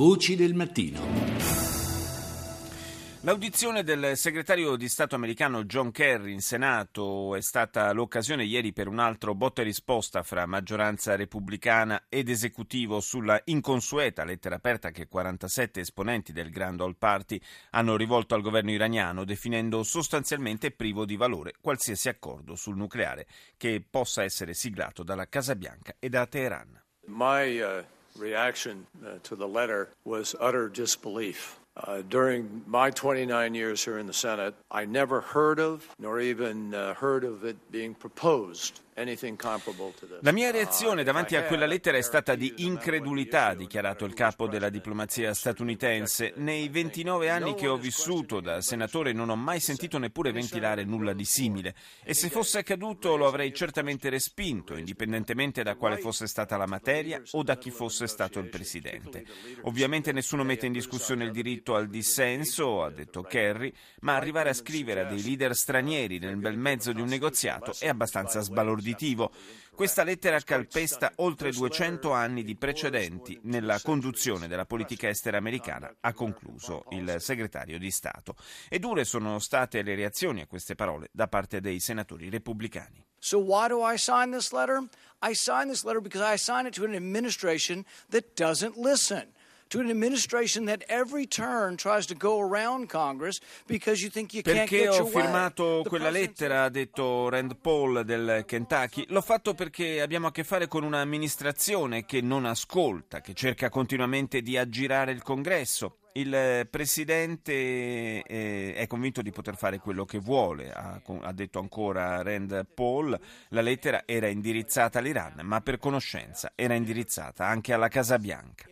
Voci del mattino. L'audizione del segretario di Stato americano John Kerry in Senato è stata l'occasione ieri per un altro botta e risposta fra maggioranza repubblicana ed esecutivo sulla inconsueta lettera aperta che 47 esponenti del Grand All Party hanno rivolto al governo iraniano definendo sostanzialmente privo di valore qualsiasi accordo sul nucleare che possa essere siglato dalla Casa Bianca e da Teheran. My uh, reaction uh, to the letter was utter disbelief. Uh, during my 29 years here in the Senate, I never heard of, nor even uh, heard of it being proposed La mia reazione davanti a quella lettera è stata di incredulità, ha dichiarato il capo della diplomazia statunitense. Nei 29 anni che ho vissuto da senatore non ho mai sentito neppure ventilare nulla di simile. e se fosse accaduto lo avrei certamente respinto, indipendentemente da quale fosse stata la materia o da chi fosse stato il presidente. Ovviamente nessuno mette in discussione il diritto al dissenso, ha detto Kerry, ma arrivare a scrivere a dei leader stranieri nel bel mezzo di un negoziato è abbastanza sbalordito positivo. Questa lettera calpesta oltre 200 anni di precedenti nella conduzione della politica estera americana, ha concluso il segretario di Stato. E dure sono state le reazioni a queste parole da parte dei senatori repubblicani. So why do I sign this letter? I sign this letter because I sign it to an administration that doesn't listen to an administration that every turn tries to go around Congress because you think you can't perché get your ho firmato quella lettera, ha detto Rand Paul del Kentucky. L'ho fatto perché abbiamo a che fare con un'amministrazione che non ascolta, che cerca continuamente di aggirare il Congresso. Il presidente eh, è convinto di poter fare quello che vuole, ha, ha, detto ancora Rand Paul. La lettera era indirizzata all'Iran, ma per conoscenza era indirizzata anche alla Casa Bianca.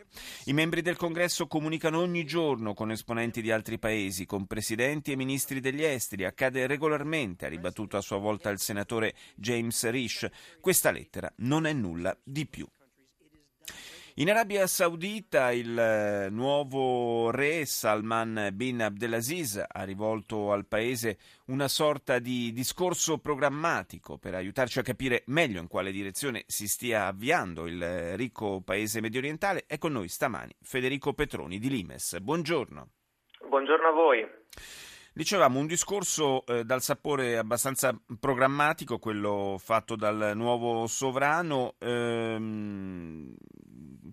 I membri del Congresso comunicano ogni giorno con esponenti di altri paesi, con presidenti e ministri degli esteri. Accade regolarmente, ha ribattuto a sua volta il senatore James Risch. Questa lettera non è nulla di più. In Arabia Saudita il eh, nuovo re Salman bin Abdelaziz ha rivolto al paese una sorta di discorso programmatico per aiutarci a capire meglio in quale direzione si stia avviando il eh, ricco paese mediorientale. È con noi stamani Federico Petroni di Limes. Buongiorno. Buongiorno a voi. Dicevamo un discorso eh, dal sapore abbastanza programmatico, quello fatto dal nuovo sovrano. Ehm,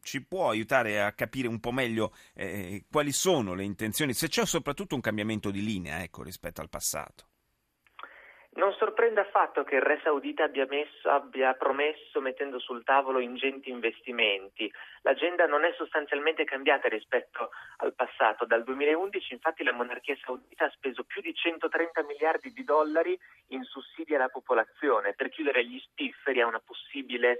ci può aiutare a capire un po' meglio eh, quali sono le intenzioni, se c'è soprattutto un cambiamento di linea ecco, rispetto al passato. Non sorprende affatto che il re saudita abbia, messo, abbia, promesso, mettendo sul tavolo ingenti investimenti. L'agenda non è sostanzialmente cambiata rispetto al passato. Dal 2011 infatti la monarchia saudita ha speso più di 130 miliardi di dollari in sussidi alla popolazione per chiudere gli spifferi a una possibile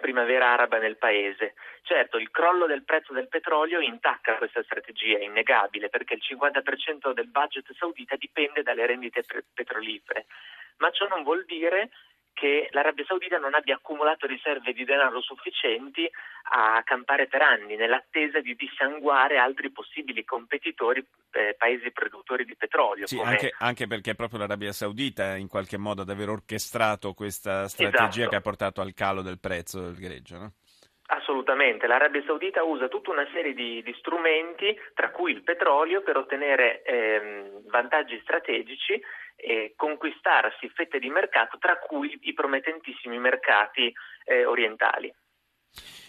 primavera araba nel paese. Certo, il crollo del prezzo del petrolio intacca questa strategia, è innegabile, perché il 50% del budget saudita dipende dalle rendite petrolifere, ma ciò non vuol dire che l'Arabia Saudita non abbia accumulato riserve di denaro sufficienti a campare per anni nell'attesa di dissanguare altri possibili competitori eh, paesi produttori di petrolio. Sì, anche, anche, perché proprio l'Arabia Saudita in qualche modo ad aver orchestrato questa strategia esatto. che ha portato al calo del prezzo del greggio. No? Assolutamente, l'Arabia Saudita usa tutta una serie di, di strumenti, tra cui il petrolio, per ottenere ehm, vantaggi strategici e conquistarsi fette di mercato, tra cui i promettentissimi mercati eh, orientali.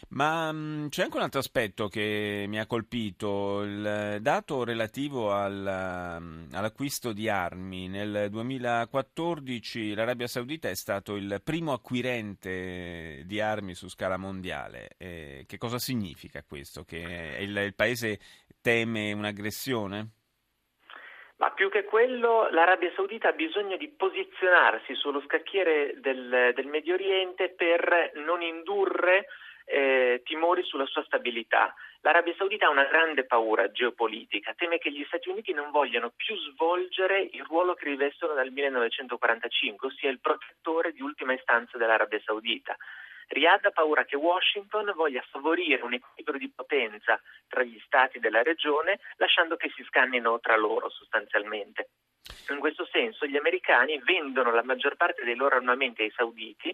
Ma mh, mm, c'è anche un altro aspetto che mi ha colpito, il dato relativo al, mm, all'acquisto di armi. Nel 2014 l'Arabia Saudita è stato il primo acquirente di armi su scala mondiale. Eh, che cosa significa questo? Che il, il paese teme un'aggressione? Ma più che quello, l'Arabia Saudita ha bisogno di posizionarsi sullo scacchiere del, del Medio Oriente per non indurre eh, timori sulla sua stabilità. L'Arabia Saudita ha una grande paura geopolitica, teme che gli Stati Uniti non vogliano più svolgere il ruolo che rivestono dal 1945, ossia il protettore di ultima istanza dell'Arabia Saudita. Riyadh ha paura che Washington voglia favorire un equilibrio di potenza tra gli stati della regione, lasciando che si scannino tra loro sostanzialmente. In questo senso gli americani vendono la maggior parte dei loro armamenti ai sauditi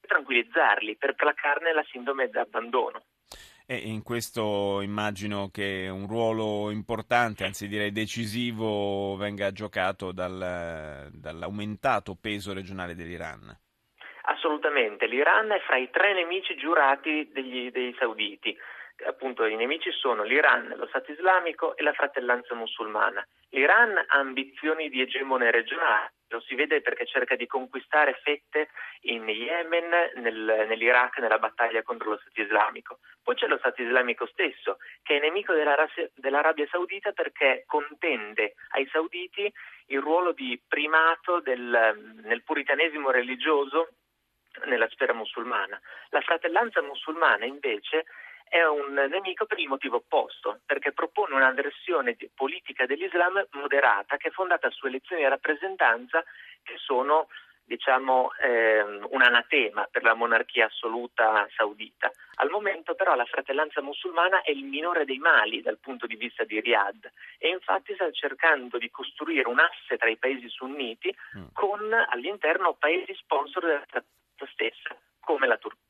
per tranquillizzarli, per placarne la sindrome d'abbandono. E in questo immagino che un ruolo importante, anzi direi decisivo, venga giocato dal, dall'aumentato peso regionale dell'Iran. Assolutamente, l'Iran è fra i tre nemici giurati degli, dei sauditi appunto i nemici sono l'Iran, lo Stato islamico e la fratellanza musulmana. L'Iran ha ambizioni di egemone regionale, lo si vede perché cerca di conquistare fette in Yemen, nel, nell'Iraq, nella battaglia contro lo Stato islamico. Poi c'è lo Stato islamico stesso, che è nemico dell'Arabia, dell'Arabia Saudita perché contende ai sauditi il ruolo di primato del, nel puritanesimo religioso nella sfera musulmana. La fratellanza musulmana invece è un nemico per il motivo opposto, perché propone una versione politica dell'Islam moderata che è fondata su elezioni di rappresentanza che sono diciamo, ehm, un anatema per la monarchia assoluta saudita. Al momento però la fratellanza musulmana è il minore dei mali dal punto di vista di Riyadh e infatti sta cercando di costruire un asse tra i paesi sunniti mm. con all'interno paesi sponsor della fratellanza stessa, come la Turchia.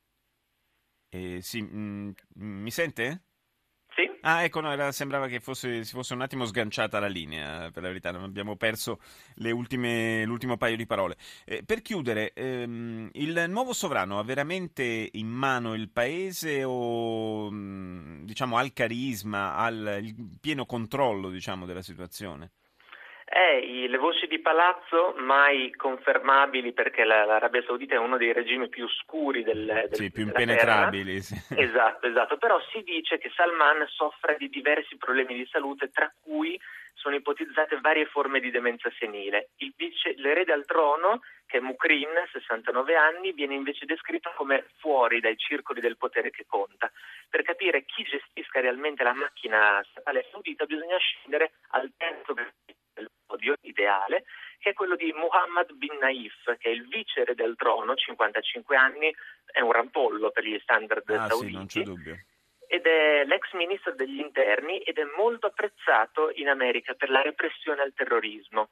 Eh, sì, mh, mm, mi sente? Sì. Ah, ecco, no, era, sembrava che fosse, si fosse un attimo sganciata la linea, per la verità, abbiamo perso ultime, l'ultimo paio di parole. Eh, per chiudere, ehm, il nuovo sovrano ha veramente in mano il paese o mm, diciamo, ha il carisma, ha il, il pieno controllo diciamo, della situazione? Eh, le voci di palazzo mai confermabili perché la, l'Arabia Saudita è uno dei regimi più oscuri del, del sì, più impenetrabili. Sì. Esatto, esatto. Però si dice che Salman soffre di diversi problemi di salute, tra cui sono ipotizzate varie forme di demenza senile. Il vice, l'erede al trono, che è Mukrin, 69 anni, viene invece descritto come fuori dai circoli del potere che conta. Per capire chi gestisca realmente la macchina statale saudita bisogna scendere al terzo podio ideale, che è quello di Muhammad bin Naif, che è il vice re del trono, 55 anni, è un rampollo per gli standard ah, sauditi. Sì, non c'è dubbio. Ed è l'ex ministro degli interni ed è molto apprezzato in America per la repressione al terrorismo.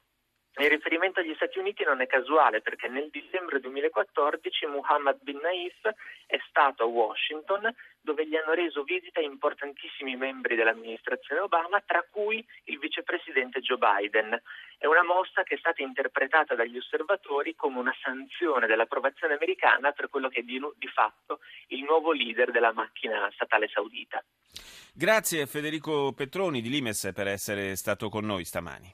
Il riferimento agli Stati Uniti non è casuale perché nel dicembre 2014 Muhammad bin Naif è stato a Washington dove gli hanno reso visita importantissimi membri dell'amministrazione Obama, tra cui il vicepresidente Joe Biden. È una mossa che è stata interpretata dagli osservatori come una sanzione dell'approvazione americana per quello che è di, di fatto il nuovo leader della macchina statale saudita. Grazie Federico Petroni di Limes per essere stato con noi stamani.